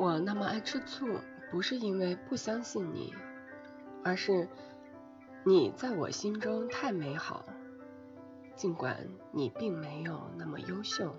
我那么爱吃醋不是因为不相信你而是你在我心中太美好尽管你并没有那么优秀。